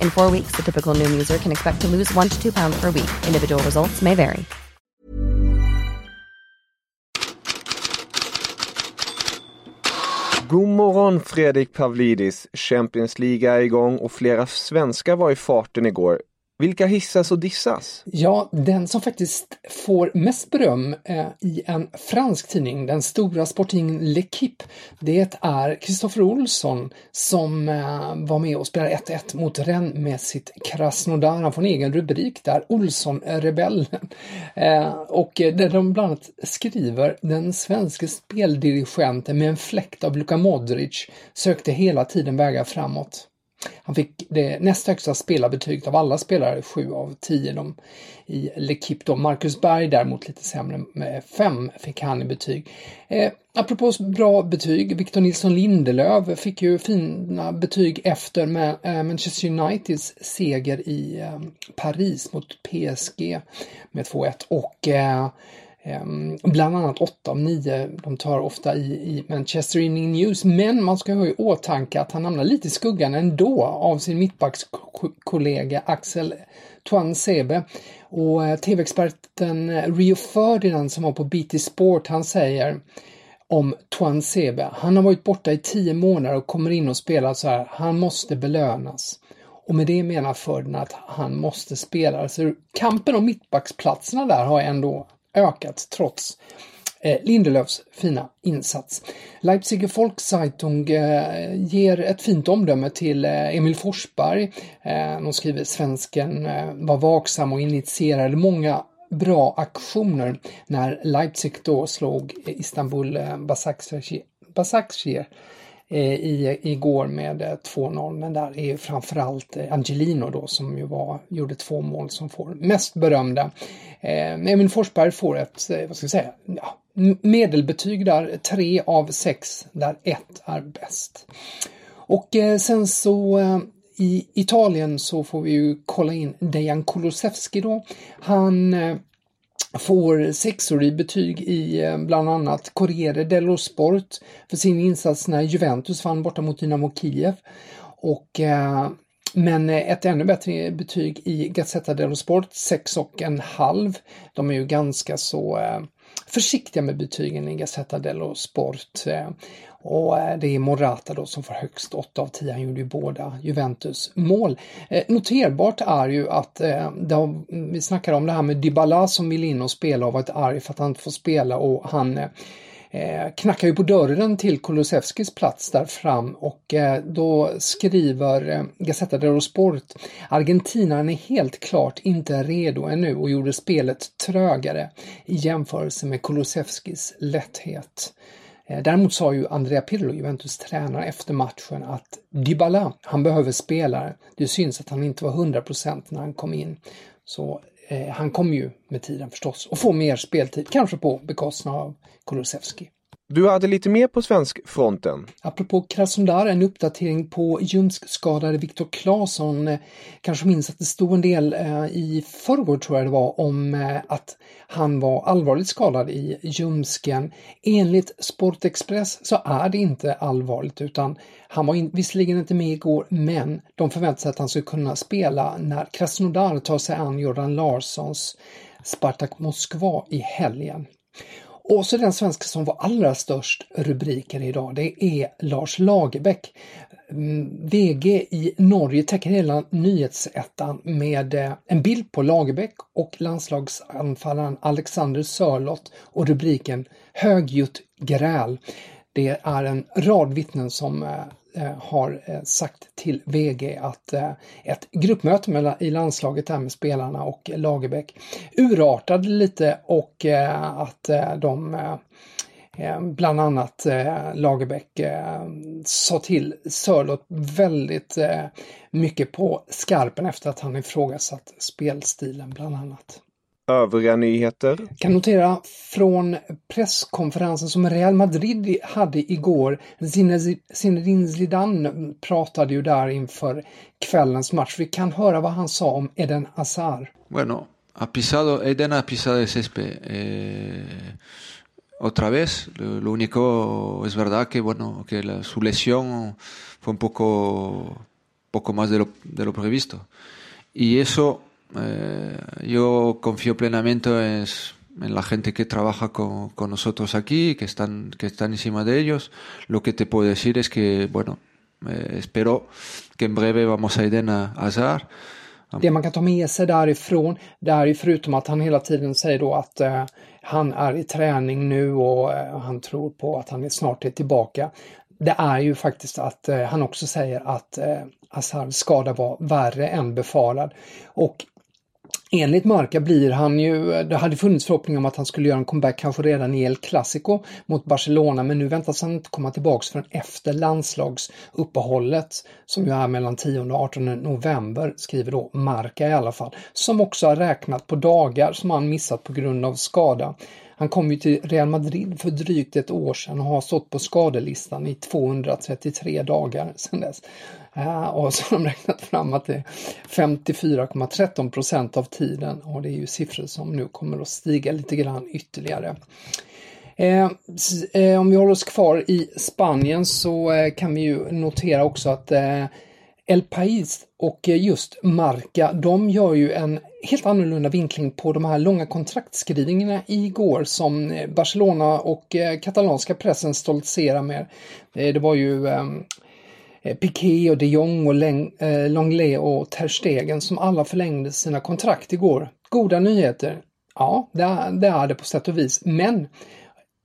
In four weeks, the typical Noom user can expect to lose one to two pounds per week. Individual results may vary. God morgon Fredrik Pavlidis! Champions League är igång och flera svenskar var i farten igår. Vilka hissas och dissas? Ja, den som faktiskt får mest beröm eh, i en fransk tidning, den stora sporttidningen L'Equipe, det är Kristoffer Olsson som eh, var med och spelade 1-1 mot Rennes med sitt Krasnodar. Han får en egen rubrik där, Olsson-rebellen. Eh, och eh, där de bland annat skriver den svenska speldirigenten med en fläkt av Luka Modric sökte hela tiden vägar framåt. Han fick det näst högsta spelarbetyget av alla spelare, 7 av 10 de, i L'Equipe. Då. Marcus Berg däremot lite sämre, med 5 fick han i betyg. Eh, apropå bra betyg, Victor Nilsson Lindelöf fick ju fina betyg efter med, eh, Manchester Uniteds seger i eh, Paris mot PSG med 2-1 och eh, Ehm, bland annat 8 av 9, de tar ofta i, i Manchester Evening News, men man ska ha i åtanke att han hamnar lite i skuggan ändå av sin mittbackskollega Axel Sebe. Och eh, tv-experten Rio Ferdinand som var på BT Sport, han säger om Sebe. Han har varit borta i 10 månader och kommer in och spelar så här, han måste belönas. Och med det menar Ferdinand att han måste spela. Så kampen om mittbacksplatserna där har ändå ökat trots eh, Lindelöfs fina insats. Leipziger Volkszeitung eh, ger ett fint omdöme till eh, Emil Forsberg. De skriver svensken var vaksam och initierade många bra aktioner när Leipzig då slog Istanbul Basaksehir Eh, i, igår med eh, 2-0 men där är framförallt eh, Angelino då som ju var, gjorde två mål som får mest berömda. Eh, Emil Forsberg får ett, vad ska jag säga, ja, medelbetyg där, 3 av 6 där 1 är bäst. Och eh, sen så eh, i Italien så får vi ju kolla in Dejan Kulusevski då. Han får sexor i betyg i eh, bland annat Corriere dello Sport för sin insats när Juventus vann borta mot Dynamo Kiev. Och, eh, men ett ännu bättre betyg i Gazzetta dello Sport, 6,5. De är ju ganska så eh, försiktiga med betygen i Gazzetta dello Sport. Eh, och eh, det är Morata då som får högst 8 av 10. Han gjorde ju båda Juventus mål. Eh, noterbart är ju att har, vi snackar om det här med Dybala som vill in och spela och varit arg för att han inte får spela och han eh, knackar ju på dörren till Kulusevskis plats där fram och eh, då skriver eh, Gazzetta dello Sport Argentinaren är helt klart inte redo ännu och gjorde spelet trögare i jämförelse med Kulusevskis lätthet. Eh, däremot sa ju Andrea Pirlo, Juventus tränare, efter matchen att Dybala, han behöver spelare. Det syns att han inte var 100% när han kom in. Så Eh, han kommer ju med tiden förstås och få mer speltid, kanske på bekostnad av Kulusevski. Du hade lite mer på svenskfronten? Apropå Krasnodar, en uppdatering på ljumskskadade Viktor Claesson. Kanske minns att det stod en del eh, i förrgår tror jag det var om eh, att han var allvarligt skadad i ljumsken. Enligt Sportexpress så är det inte allvarligt utan han var in, visserligen inte med igår men de förväntar sig att han ska kunna spela när Krasnodar tar sig an Jordan Larssons Spartak Moskva i helgen. Och så den svenska som var allra störst rubriker idag, det är Lars Lagerbäck. Mm, VG i Norge täcker hela nyhetsettan med eh, en bild på Lagerbäck och landslagsanfallaren Alexander Sörlott och rubriken Högljutt gräl. Det är en rad vittnen som eh, Eh, har eh, sagt till VG att eh, ett gruppmöte i landslaget här med spelarna och Lagerbäck urartade lite och att de Bland annat Lagerbäck sa till Sörlott väldigt mycket på skarpen efter att han ifrågasatt spelstilen bland annat. Övriga nyheter? Kan notera från presskonferensen som Real Madrid hade igår. Zinedine Zidane pratade ju där inför kvällens match. Vi kan höra vad han sa om Eden Hazard. Bueno, ha pisado, Eden ha pisado el césped. Eh, otra vez, lo, lo, único es verdad que bueno, que la, su lesión fue un poco, poco más de lo, de lo previsto. Y eso Eh, yo confío plenamente en la gente que trabaja con, con, nosotros aquí, que están, que están encima de ellos. Lo que te puedo decir es que, bueno, eh, espero que en breve vamos a ir a Azar. Det man kan ta med sig därifrån, det är ju förutom att han hela tiden säger då att eh, han är i träning nu och eh, han tror på att han är snart är tillbaka. Det är ju faktiskt att eh, han också säger att eh, Azars skada var värre än befarad. Och Enligt Marca blir han ju, det hade funnits förhoppningar om att han skulle göra en comeback kanske redan i El Clasico mot Barcelona men nu väntas han inte komma tillbaks förrän efter landslagsuppehållet som ju är mellan 10 och 18 november, skriver då Marca i alla fall, som också har räknat på dagar som han missat på grund av skada. Han kom ju till Real Madrid för drygt ett år sedan och har stått på skadelistan i 233 dagar sedan dess. Eh, och så har de räknat fram att det är 54,13 procent av tiden och det är ju siffror som nu kommer att stiga lite grann ytterligare. Eh, eh om vi håller oss kvar i Spanien så eh, kan vi ju notera också att eh, El País och eh, just Marca, de gör ju en helt annorlunda vinkling på de här långa kontraktskrivningarna igår som eh, Barcelona och eh, katalanska pressen stoltserar med. Det var ju ehm, Piqué och de Jong och Longley och Ter Stegen som alla förlängde sina kontrakt igår. Goda nyheter. Ja, det är, det på sätt och vis, men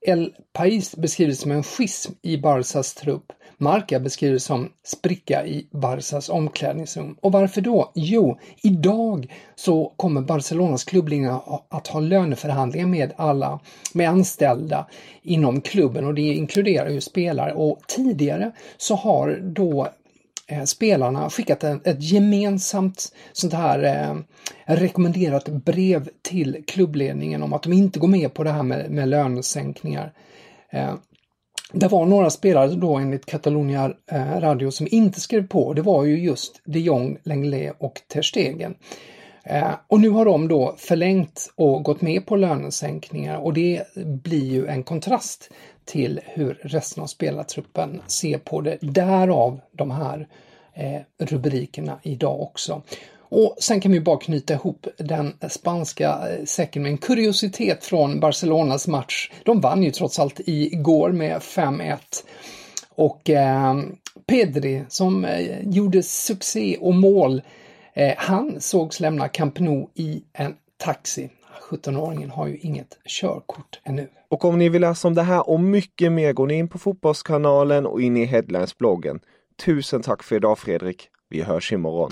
El País beskrivs som en schism i Barcas trupp. Marca beskriver som spricka i Barsas omklädningsrum. Och varför då? Jo, idag så kommer Barcelonas klubbledning att ha löneförhandlingar med alla, med anställda inom klubben och det inkluderar ju spelare och tidigare så har då eh, spelarna skickat en, ett gemensamt sånt här eh, rekommenderat brev till klubbledningen om att de inte går med på det här med, med lönesänkningar. Eh, det var några spelare då enligt Catalonia eh, Radio som inte skrev på. Det var ju just de Jong, Lenglet och Ter Stegen. Eh, och nu har de då förlängt och gått med på lönesänkningar och det blir ju en kontrast till hur resten av spelartruppen ser på det. Därav de här eh, rubrikerna idag också. Och sen kan vi bara knyta ihop den spanska eh, säcken med en kuriositet från Barcelonas match. De vann ju trots allt igår med 5-1. Och eh, Pedri som eh, gjorde succé och mål, eh, han sågs lämna Camp Nou i en taxi. 17-åringen har ju inget körkort ännu. Och om ni vill läsa om det här och mycket mer går ni in på Fotbollskanalen och in i Headlines-bloggen. Tusen tack för idag Fredrik. Vi hörs imorgon.